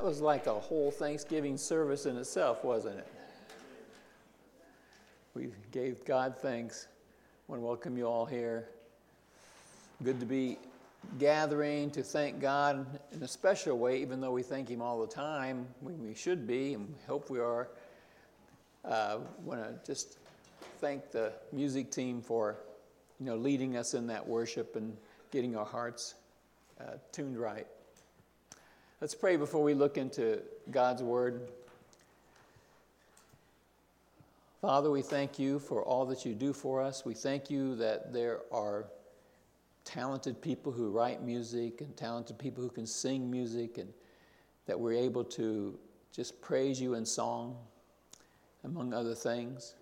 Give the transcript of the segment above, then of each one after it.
That was like a whole Thanksgiving service in itself, wasn't it? We gave God thanks. I want to welcome you all here. Good to be gathering to thank God in a special way, even though we thank Him all the time. We, we should be, and hope we are. Uh, want to just thank the music team for, you know, leading us in that worship and getting our hearts uh, tuned right. Let's pray before we look into God's Word. Father, we thank you for all that you do for us. We thank you that there are talented people who write music and talented people who can sing music, and that we're able to just praise you in song, among other things.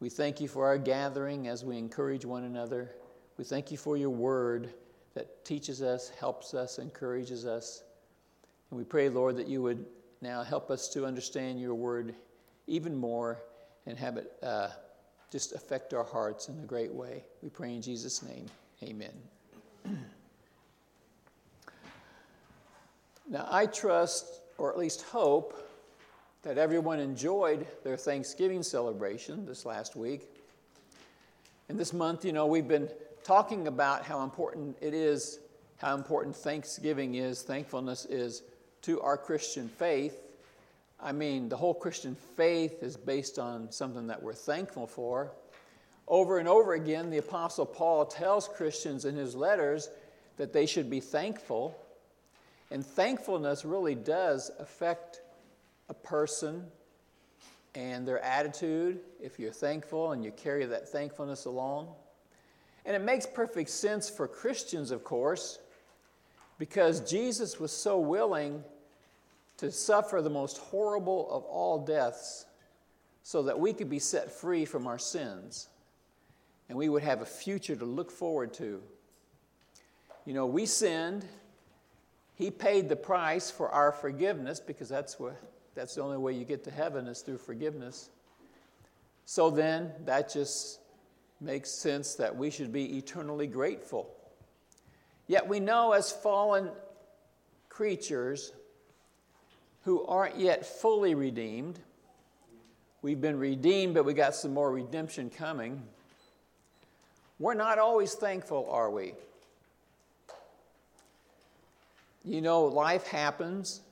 We thank you for our gathering as we encourage one another. We thank you for your word that teaches us, helps us, encourages us. And we pray, Lord, that you would now help us to understand your word even more and have it uh, just affect our hearts in a great way. We pray in Jesus' name. Amen. now, I trust, or at least hope, that everyone enjoyed their Thanksgiving celebration this last week. And this month, you know, we've been talking about how important it is, how important Thanksgiving is, thankfulness is to our Christian faith. I mean, the whole Christian faith is based on something that we're thankful for. Over and over again, the Apostle Paul tells Christians in his letters that they should be thankful. And thankfulness really does affect a person and their attitude if you're thankful and you carry that thankfulness along. And it makes perfect sense for Christians, of course, because Jesus was so willing to suffer the most horrible of all deaths so that we could be set free from our sins and we would have a future to look forward to. You know, we sinned. He paid the price for our forgiveness because that's, what, that's the only way you get to heaven is through forgiveness. So then, that just makes sense that we should be eternally grateful. Yet we know as fallen creatures who aren't yet fully redeemed, we've been redeemed, but we got some more redemption coming. We're not always thankful, are we? You know, life happens,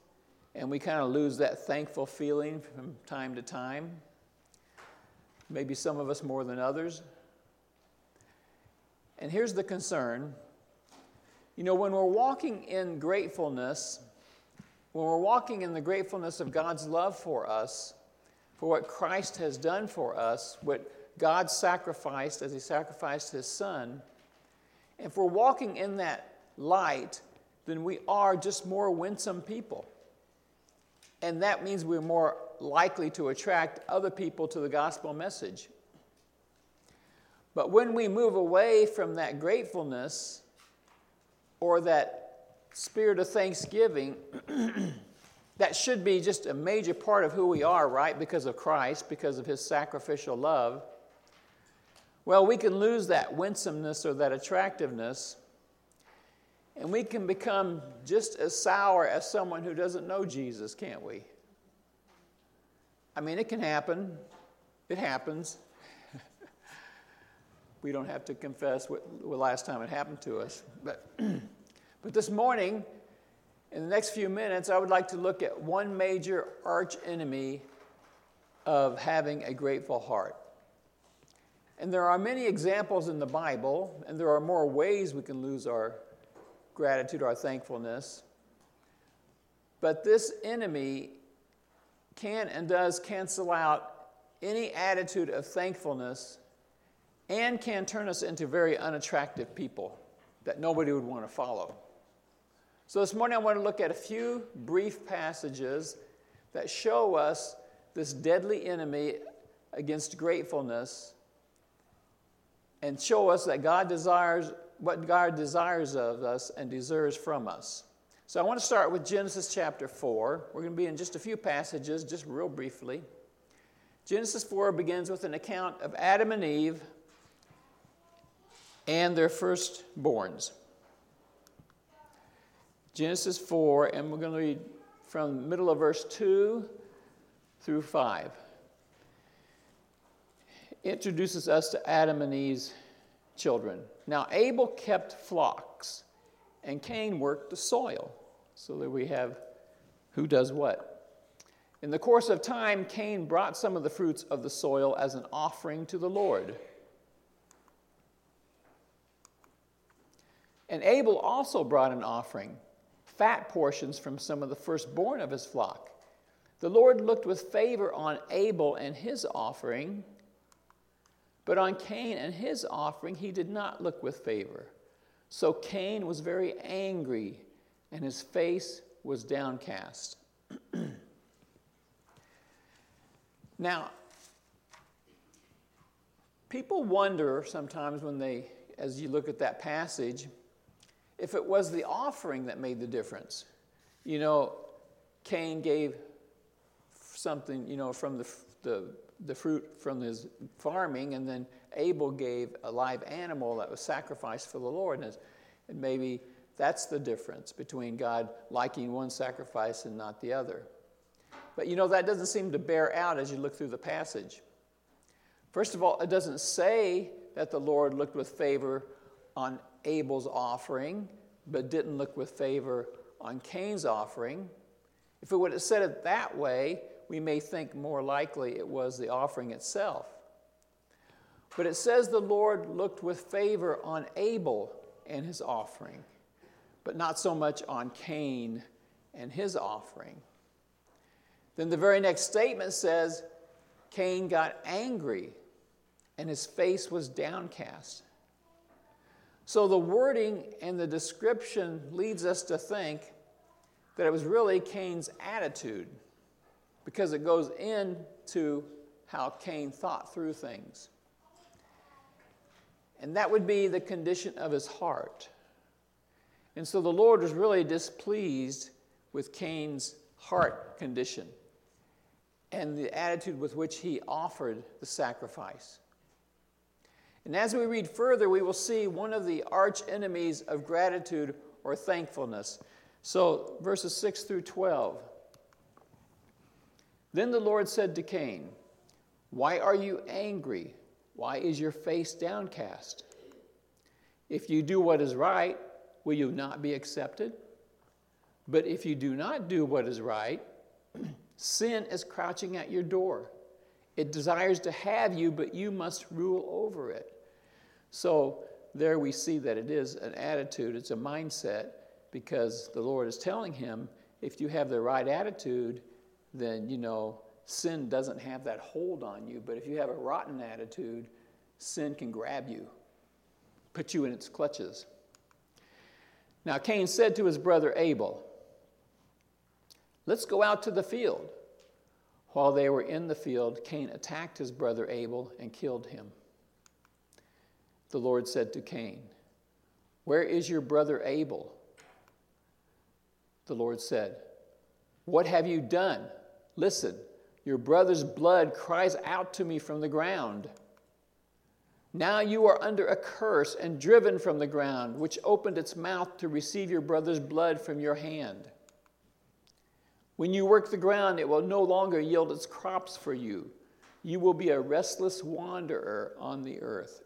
and we kind of lose that thankful feeling from time to time. Maybe some of us more than others. And here's the concern you know, when we're walking in gratefulness, when we're walking in the gratefulness of God's love for us, for what Christ has done for us, what God sacrificed as He sacrificed His Son, if we're walking in that light, then we are just more winsome people. And that means we're more likely to attract other people to the gospel message. But when we move away from that gratefulness or that spirit of thanksgiving, that should be just a major part of who we are, right? Because of Christ, because of his sacrificial love. Well, we can lose that winsomeness or that attractiveness, and we can become just as sour as someone who doesn't know Jesus, can't we? I mean, it can happen. It happens we don't have to confess what the last time it happened to us. But, but this morning, in the next few minutes, I would like to look at one major arch enemy of having a grateful heart. And there are many examples in the Bible, and there are more ways we can lose our gratitude, our thankfulness. But this enemy can and does cancel out any attitude of thankfulness and can turn us into very unattractive people that nobody would want to follow. So, this morning I want to look at a few brief passages that show us this deadly enemy against gratefulness and show us that God desires what God desires of us and deserves from us. So, I want to start with Genesis chapter 4. We're going to be in just a few passages, just real briefly. Genesis 4 begins with an account of Adam and Eve and their firstborns. Genesis 4, and we're going to read from middle of verse 2 through 5. Introduces us to Adam and Eve's children. Now, Abel kept flocks, and Cain worked the soil. So that we have who does what. In the course of time, Cain brought some of the fruits of the soil as an offering to the Lord. And Abel also brought an offering, fat portions from some of the firstborn of his flock. The Lord looked with favor on Abel and his offering, but on Cain and his offering he did not look with favor. So Cain was very angry, and his face was downcast. now, people wonder sometimes when they, as you look at that passage, if it was the offering that made the difference. You know, Cain gave something, you know, from the, the, the fruit from his farming, and then Abel gave a live animal that was sacrificed for the Lord. And, and maybe that's the difference between God liking one sacrifice and not the other. But you know, that doesn't seem to bear out as you look through the passage. First of all, it doesn't say that the Lord looked with favor on Abel's offering, but didn't look with favor on Cain's offering. If it would have said it that way, we may think more likely it was the offering itself. But it says the Lord looked with favor on Abel and his offering, but not so much on Cain and his offering. Then the very next statement says Cain got angry and his face was downcast. So the wording and the description leads us to think that it was really Cain's attitude because it goes into how Cain thought through things. And that would be the condition of his heart. And so the Lord was really displeased with Cain's heart condition and the attitude with which he offered the sacrifice. And as we read further, we will see one of the arch enemies of gratitude or thankfulness. So, verses 6 through 12. Then the Lord said to Cain, Why are you angry? Why is your face downcast? If you do what is right, will you not be accepted? But if you do not do what is right, sin is crouching at your door. It desires to have you, but you must rule over it. So there we see that it is an attitude, it's a mindset, because the Lord is telling him if you have the right attitude, then you know sin doesn't have that hold on you. But if you have a rotten attitude, sin can grab you, put you in its clutches. Now Cain said to his brother Abel, Let's go out to the field. While they were in the field, Cain attacked his brother Abel and killed him. The Lord said to Cain, Where is your brother Abel? The Lord said, What have you done? Listen, your brother's blood cries out to me from the ground. Now you are under a curse and driven from the ground, which opened its mouth to receive your brother's blood from your hand. When you work the ground, it will no longer yield its crops for you. You will be a restless wanderer on the earth.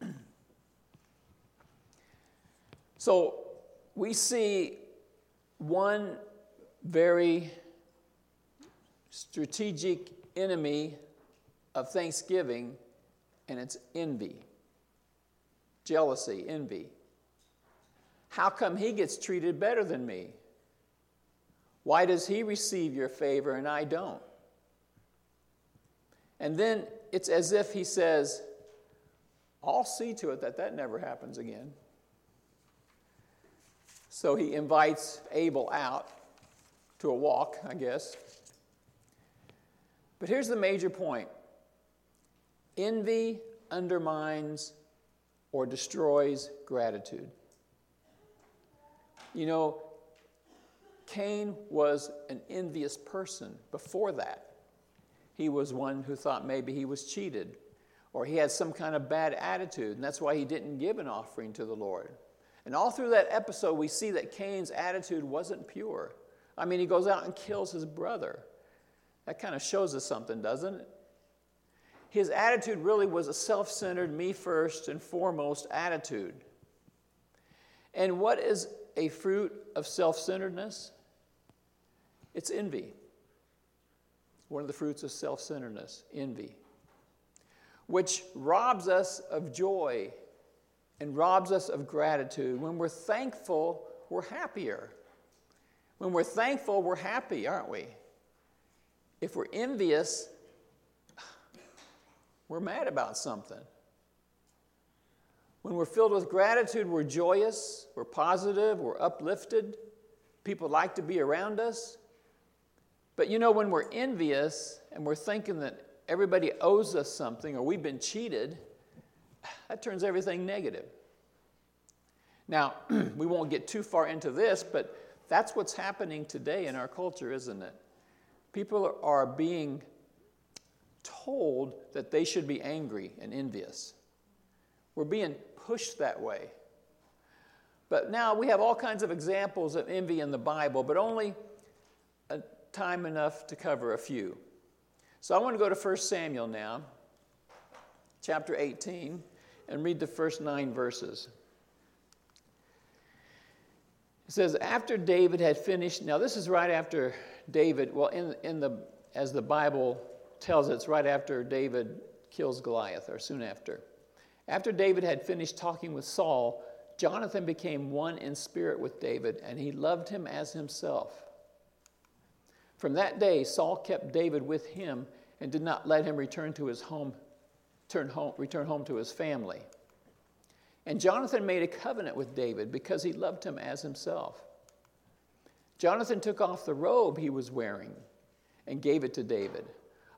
so we see one very strategic enemy of thanksgiving, and it's envy, jealousy, envy. How come he gets treated better than me? Why does he receive your favor and I don't? And then it's as if he says, I'll see to it that that never happens again. So he invites Abel out to a walk, I guess. But here's the major point envy undermines or destroys gratitude. You know, Cain was an envious person before that. He was one who thought maybe he was cheated or he had some kind of bad attitude, and that's why he didn't give an offering to the Lord. And all through that episode, we see that Cain's attitude wasn't pure. I mean, he goes out and kills his brother. That kind of shows us something, doesn't it? His attitude really was a self centered, me first and foremost attitude. And what is a fruit of self centeredness? It's envy. One of the fruits of self centeredness, envy, which robs us of joy and robs us of gratitude. When we're thankful, we're happier. When we're thankful, we're happy, aren't we? If we're envious, we're mad about something. When we're filled with gratitude, we're joyous, we're positive, we're uplifted. People like to be around us. But you know, when we're envious and we're thinking that everybody owes us something or we've been cheated, that turns everything negative. Now, we won't get too far into this, but that's what's happening today in our culture, isn't it? People are being told that they should be angry and envious. We're being pushed that way. But now we have all kinds of examples of envy in the Bible, but only time enough to cover a few. So I want to go to 1 Samuel now, chapter 18, and read the first nine verses. It says, After David had finished, now this is right after David, well, in, in the, as the Bible tells it, it's right after David kills Goliath, or soon after. After David had finished talking with Saul, Jonathan became one in spirit with David, and he loved him as himself. From that day, Saul kept David with him and did not let him return to his home, turn home, return home to his family. And Jonathan made a covenant with David because he loved him as himself. Jonathan took off the robe he was wearing and gave it to David,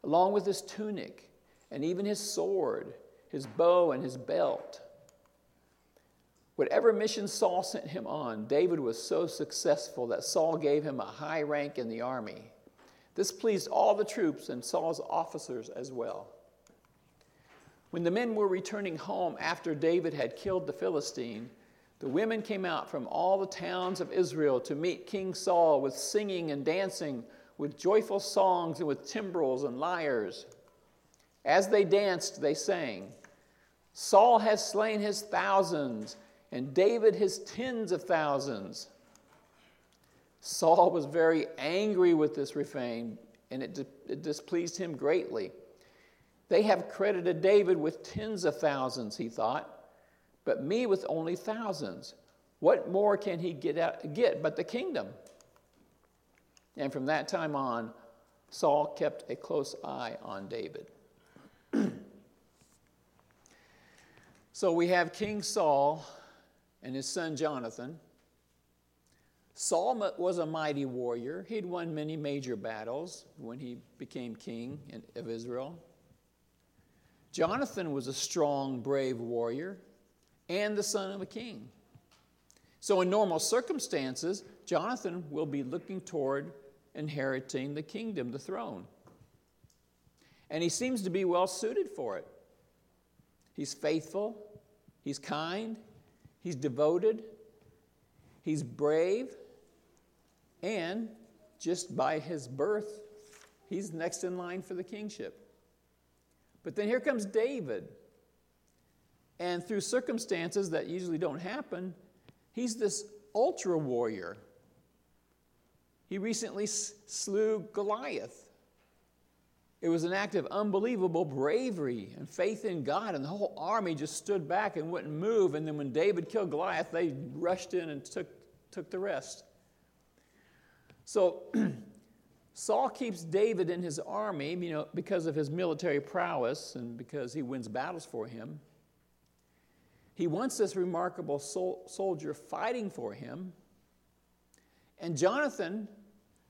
along with his tunic and even his sword, his bow, and his belt. Whatever mission Saul sent him on, David was so successful that Saul gave him a high rank in the army. This pleased all the troops and Saul's officers as well. When the men were returning home after David had killed the Philistine, the women came out from all the towns of Israel to meet King Saul with singing and dancing, with joyful songs and with timbrels and lyres. As they danced, they sang, Saul has slain his thousands, and David his tens of thousands. Saul was very angry with this refrain, and it, it displeased him greatly. They have credited David with tens of thousands, he thought, but me with only thousands. What more can he get, out, get but the kingdom? And from that time on, Saul kept a close eye on David. so we have King Saul and his son Jonathan. Saul was a mighty warrior. He'd won many major battles when he became king of Israel. Jonathan was a strong, brave warrior and the son of a king. So, in normal circumstances, Jonathan will be looking toward inheriting the kingdom, the throne. And he seems to be well suited for it. He's faithful, he's kind, he's devoted, he's brave, and just by his birth, he's next in line for the kingship. But then here comes David. And through circumstances that usually don't happen, he's this ultra warrior. He recently slew Goliath. It was an act of unbelievable bravery and faith in God, and the whole army just stood back and wouldn't move. And then when David killed Goliath, they rushed in and took, took the rest. So Saul keeps David in his army, you know, because of his military prowess and because he wins battles for him. He wants this remarkable sol- soldier fighting for him. And Jonathan,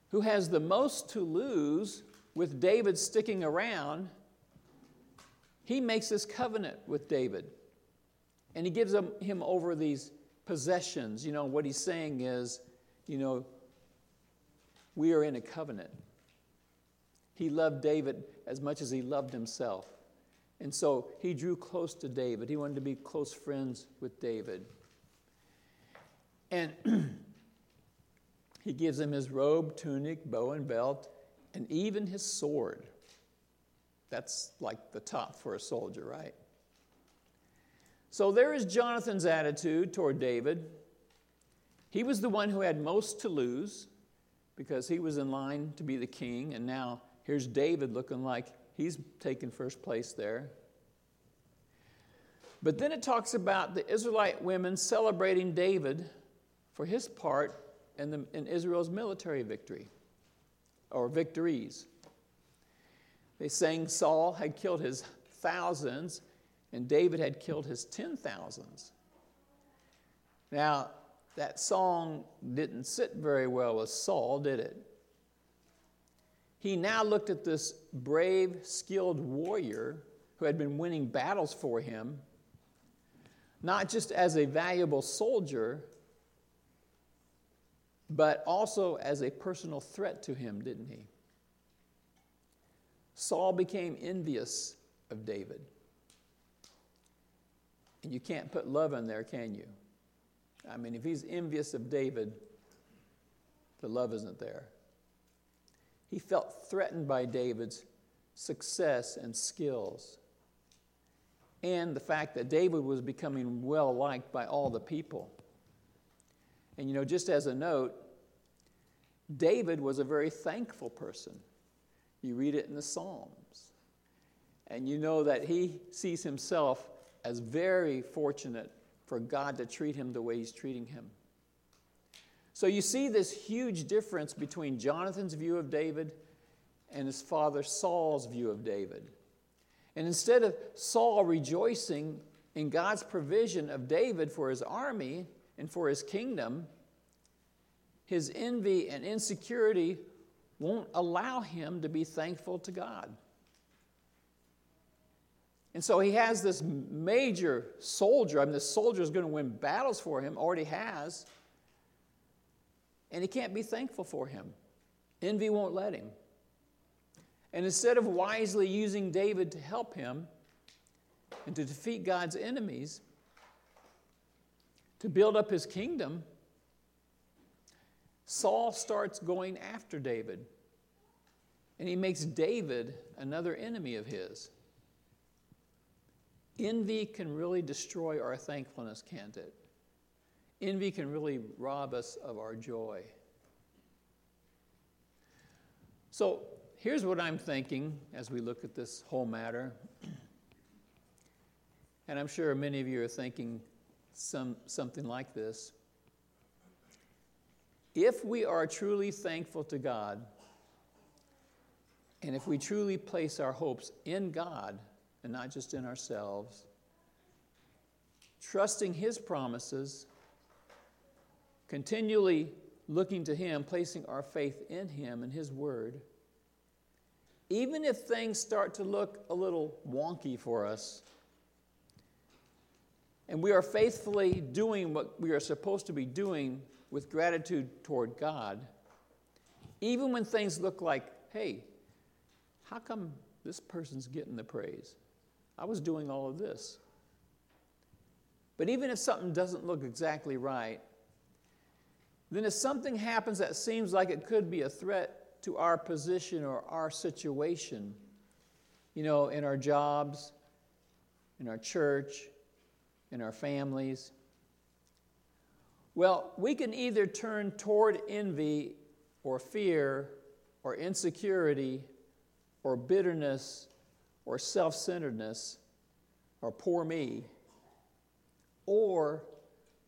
who has the most to lose with David sticking around, he makes this covenant with David. And he gives him, over these possessions. You know, what he's saying is, you know, we are in a covenant. He loved David as much as he loved himself. And so he drew close to David. He wanted to be close friends with David. And He gives him his robe, tunic, bow, and belt, and even his sword. That's like the top for a soldier, right? So there is Jonathan's attitude toward David. He was the one who had most to lose because he was in line to be the king, and now here's David looking like he's taking first place there. But then it talks about the Israelite women celebrating David for his part in, the, in Israel's military victory or victories. They sang Saul had killed his thousands and David had killed his ten thousands. Now, that song didn't sit very well with Saul, did it? He now looked at this brave, skilled warrior who had been winning battles for him, not just as a valuable soldier, but also as a personal threat to him, didn't he? Saul became envious of David. And you can't put love in there, can you? I mean, if he's envious of David, the love isn't there. He felt threatened by David's success and skills, and the fact that David was becoming well liked by all the people. And you know, just as a note, David was a very thankful person. You read it in the Psalms. And you know that he sees himself as very fortunate for God to treat him the way he's treating him. So you see this huge difference between Jonathan's view of David and his father Saul's view of David. And instead of Saul rejoicing in God's provision of David for his army and for his kingdom, his envy and insecurity won't allow him to be thankful to God. And so he has this major soldier. I mean, this soldier is going to win battles for him, already has. And he can't be thankful for him. Envy won't let him. And instead of wisely using David to help him and to defeat God's enemies, to build up his kingdom, Saul starts going after David. And he makes David another enemy of his. Envy can really destroy our thankfulness, can't it? Envy can really rob us of our joy. So here's what I'm thinking as we look at this whole matter. And I'm sure many of you are thinking some, something like this. If we are truly thankful to God, and if we truly place our hopes in God, and not just in ourselves. Trusting His promises, continually looking to Him, placing our faith in Him and His Word. Even if things start to look a little wonky for us, and we are faithfully doing what we are supposed to be doing with gratitude toward God, even when things look like, hey, how come this person's getting the praise? I was doing all of this. But even if something doesn't look exactly right, then if something happens that seems like it could be a threat to our position or our situation, you know, in our jobs, in our church, in our families, well, we can either turn toward envy or fear or insecurity or bitterness or self centeredness or poor me, or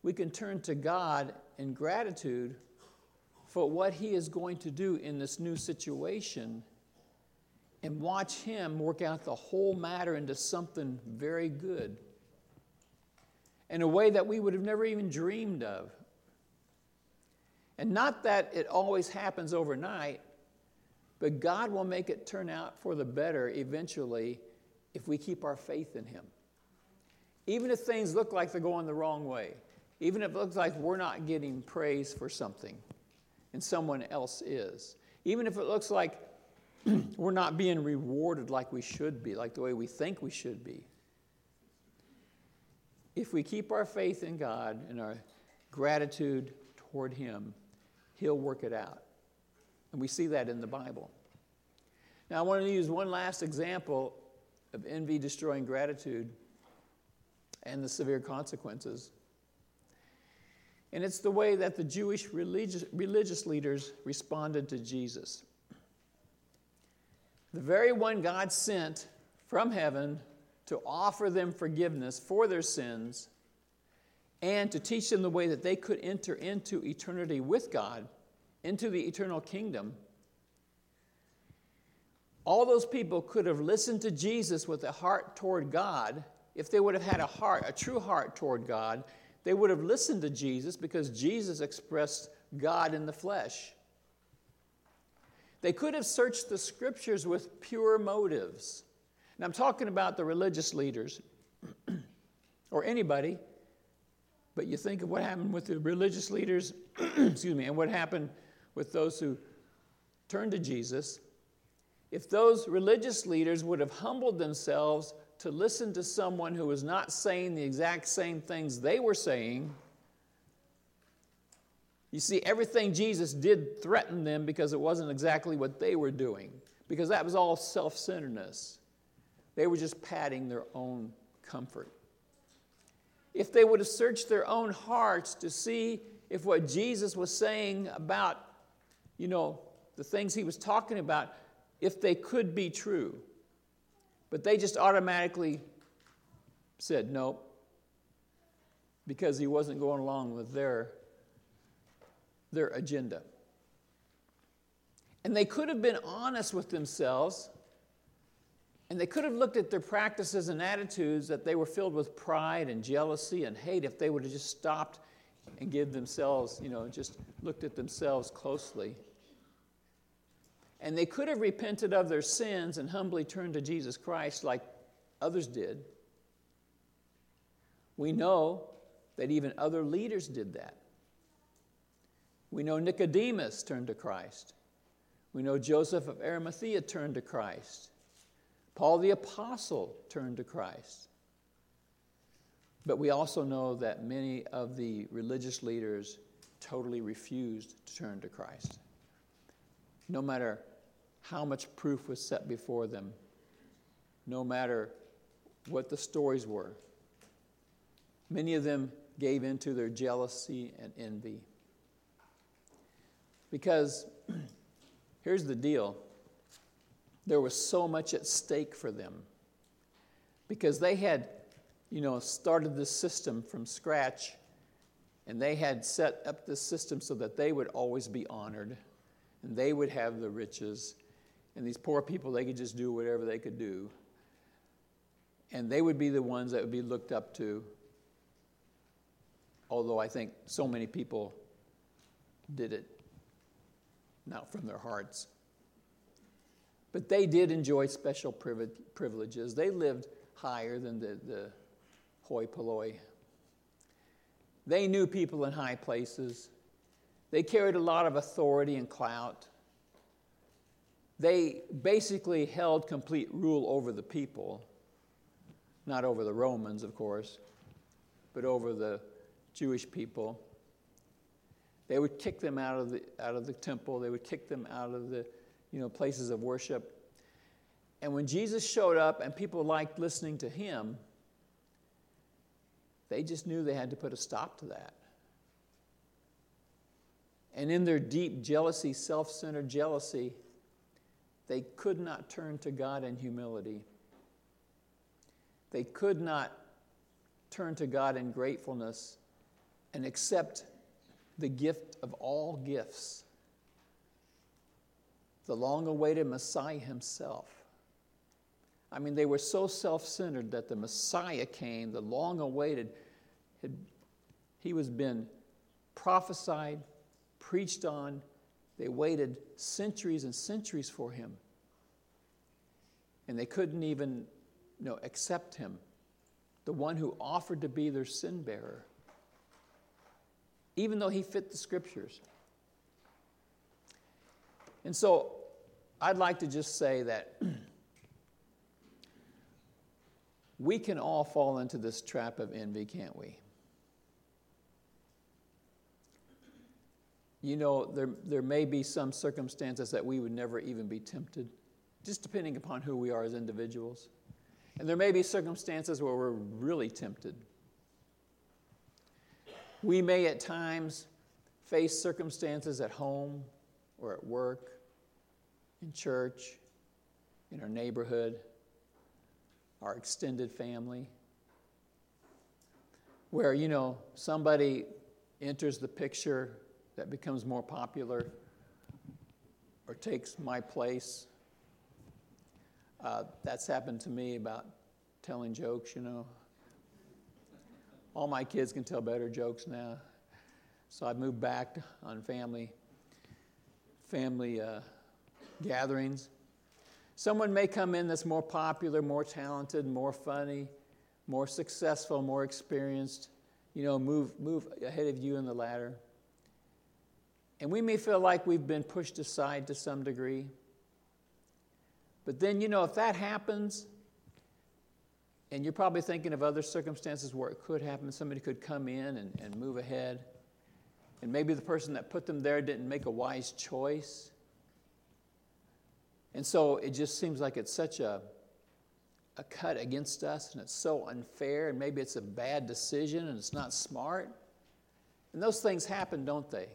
we can turn to God in gratitude for what He is going to do in this new situation and watch Him work out the whole matter into something very good in a way that we would have never even dreamed of. And not that it always happens overnight, but God will make it turn out for the better eventually if we keep our faith in Him. Even if things look like they're going the wrong way, even if it looks like we're not getting praise for something and someone else is, even if it looks like we're not being rewarded like we should be, like the way we think we should be. If we keep our faith in God and our gratitude toward Him, He'll work it out. And we see that in the Bible. Now, I want to use one last example of envy destroying gratitude and the severe consequences. And it's the way that the Jewish religious, religious leaders responded to Jesus. The very one God sent from heaven to offer them forgiveness for their sins and to teach them the way that they could enter into eternity with God, into the eternal kingdom. All those people could have listened to Jesus with a heart toward God if they would have had a heart, a true heart toward God. They would have listened to Jesus because Jesus expressed God in the flesh. They could have searched the scriptures with pure motives. And I'm talking about the religious leaders or anybody but you think of what happened with the religious leaders, excuse me, and what happened with those who turned to Jesus. If those religious leaders would have humbled themselves to listen to someone who was not saying the exact same things they were saying, you see, everything Jesus did threaten them because it wasn't exactly what they were doing, because that was all self centeredness. They were just padding their own comfort if they would have searched their own hearts to see if what Jesus was saying about, you know, the things he was talking about, if they could be true. But they just automatically said nope because he wasn't going along with their, their agenda. And they could have been honest with themselves and they could have looked at their practices and attitudes that they were filled with pride and jealousy and hate if they would have just stopped and give themselves, you know, just looked at themselves closely. And they could have repented of their sins and humbly turned to Jesus Christ like others did. We know that even other leaders did that. We know Nicodemus turned to Christ. We know Joseph of Arimathea turned to Christ. Paul the Apostle turned to Christ. But we also know that many of the religious leaders totally refused to turn to Christ. No matter how much proof was set before them, no matter what the stories were, many of them gave in to their jealousy and envy. Because here's the deal there was so much at stake for them because they had, you know, started this system from scratch and they had set up this system so that they would always be honored and they would have the riches and these poor people they could just do whatever they could do. And they would be the ones that would be looked up to. Although i think so many people did it not from their hearts but they did enjoy special privileges. They lived higher than the, the hoi polloi. They knew people in high places. They carried a lot of authority and clout. They basically held complete rule over the people, not over the Romans, of course, but over the Jewish people. They would kick them out of the, out of the temple, they would kick them out of the you know, places of worship. And when Jesus showed up and people liked listening to him, they just knew they had to put a stop to that. And in their deep jealousy, self centered jealousy, they could not turn to God in humility. They could not turn to God in gratefulness and accept the gift of all gifts the long awaited Messiah himself. I mean, they were so self centered that the Messiah came, the long awaited, he was been prophesied, preached on. They waited centuries and centuries for him. And they couldn't even you know, accept him, the one who offered to be their sin bearer, even though he fit the scriptures. And so I'd like to just say that we can all fall into this trap of envy, can't we? you know, there, there may be some circumstances that we would never even be tempted, just depending upon who we are as individuals. And there may be circumstances where we're really tempted. We may at times face circumstances at home or at work, in church, in our neighborhood, our extended family, where, you know, somebody enters the picture that becomes more popular or takes my place. Uh, that's happened to me about telling jokes, you know. All my kids can tell better jokes now. So I've moved back on family family uh, gatherings. Someone may come in that's more popular, more talented, more funny, more successful, more experienced, you know, move, move ahead of you in the ladder. And we may feel like we've been pushed aside to some degree. But then, you know, if that happens, and you're probably thinking of other circumstances where it could happen, somebody could come in and, and move ahead and maybe the person that put them there didn't make a wise choice. And so it just seems like it's such a, a cut against us and it's so unfair, and maybe it's a bad decision and it's not smart. And those things happen, don't they?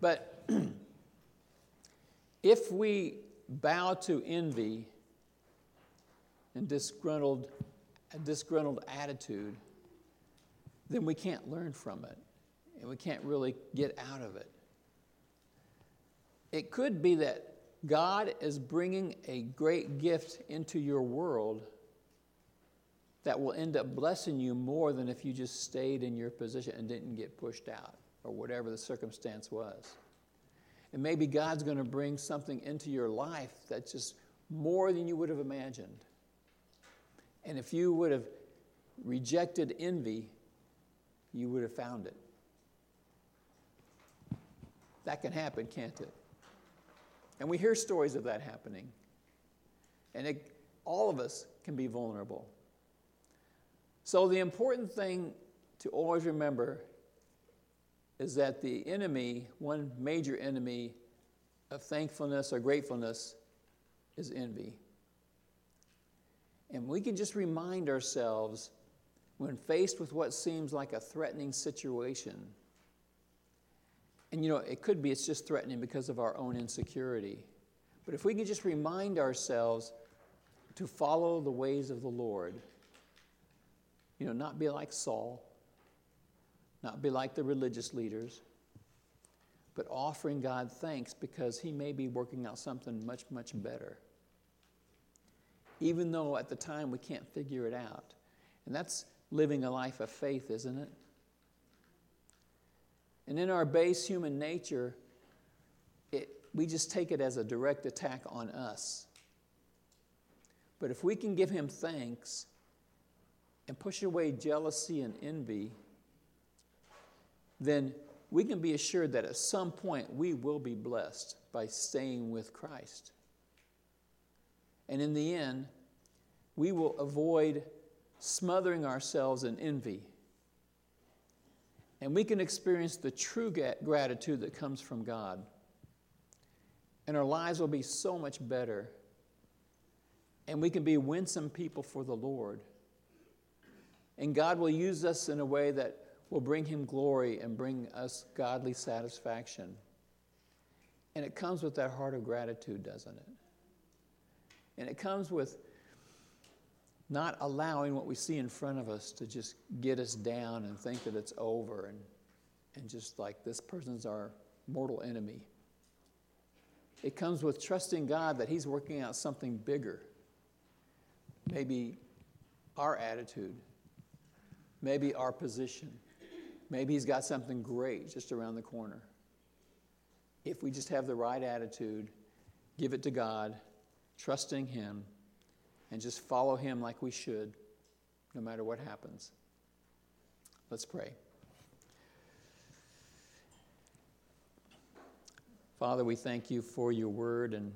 But if we bow to envy and disgruntled, a disgruntled attitude, then we can't learn from it and we can't really get out of it. It could be that God is bringing a great gift into your world that will end up blessing you more than if you just stayed in your position and didn't get pushed out or whatever the circumstance was. And maybe God's going to bring something into your life that's just more than you would have imagined. And if you would have rejected envy, you would have found it. That can happen, can't it? And we hear stories of that happening. And it, all of us can be vulnerable. So, the important thing to always remember is that the enemy, one major enemy of thankfulness or gratefulness, is envy. And we can just remind ourselves when faced with what seems like a threatening situation and you know, it could be it's just threatening because of our own insecurity. But if we can just remind ourselves to follow the ways of the Lord, you know, not be like Saul, not be like the religious leaders, but offering God thanks because He may be working out something much, much better. Even though at the time we can't figure it out. And that's living a life of faith, isn't it? And in our base human nature, it, we just take it as a direct attack on us. But if we can give him thanks and push away jealousy and envy, then we can be assured that at some point we will be blessed by staying with Christ. And in the end, we will avoid smothering ourselves in envy and we can experience the true gratitude that comes from God. And our lives will be so much better. And we can be winsome people for the Lord. And God will use us in a way that will bring Him glory and bring us godly satisfaction. And it comes with that heart of gratitude, doesn't it? And it comes with not allowing what we see in front of us to just get us down and think that it's over and, and just like this person's our mortal enemy. It comes with trusting God that He's working out something bigger. Maybe our attitude, maybe our position, maybe He's got something great just around the corner. If we just have the right attitude, give it to God, trusting Him and just follow Him like we should, no matter what happens. Let's pray. Father, we thank you for your word and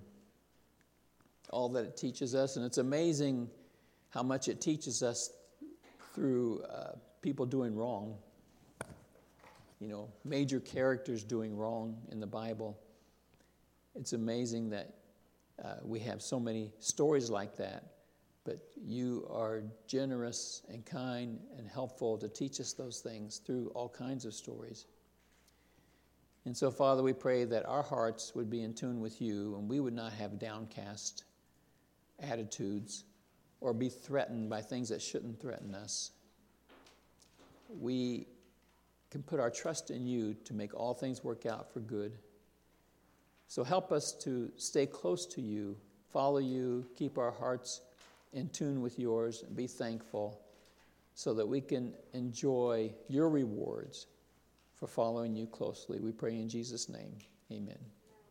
all that it teaches us. And it's amazing how much it teaches us through uh, people doing wrong. you know, major characters doing wrong in the Bible. It's amazing that uh, we have so many stories like that, but you are generous and kind and helpful to teach us those things through all kinds of stories. And so, Father, we pray that our hearts would be in tune with you and we would not have downcast attitudes or be threatened by things that shouldn't threaten us. We can put our trust in you to make all things work out for good. So help us to stay close to you, follow you, keep our hearts in tune with yours, and be thankful so that we can enjoy your rewards for following you closely. We pray in Jesus' name. Amen.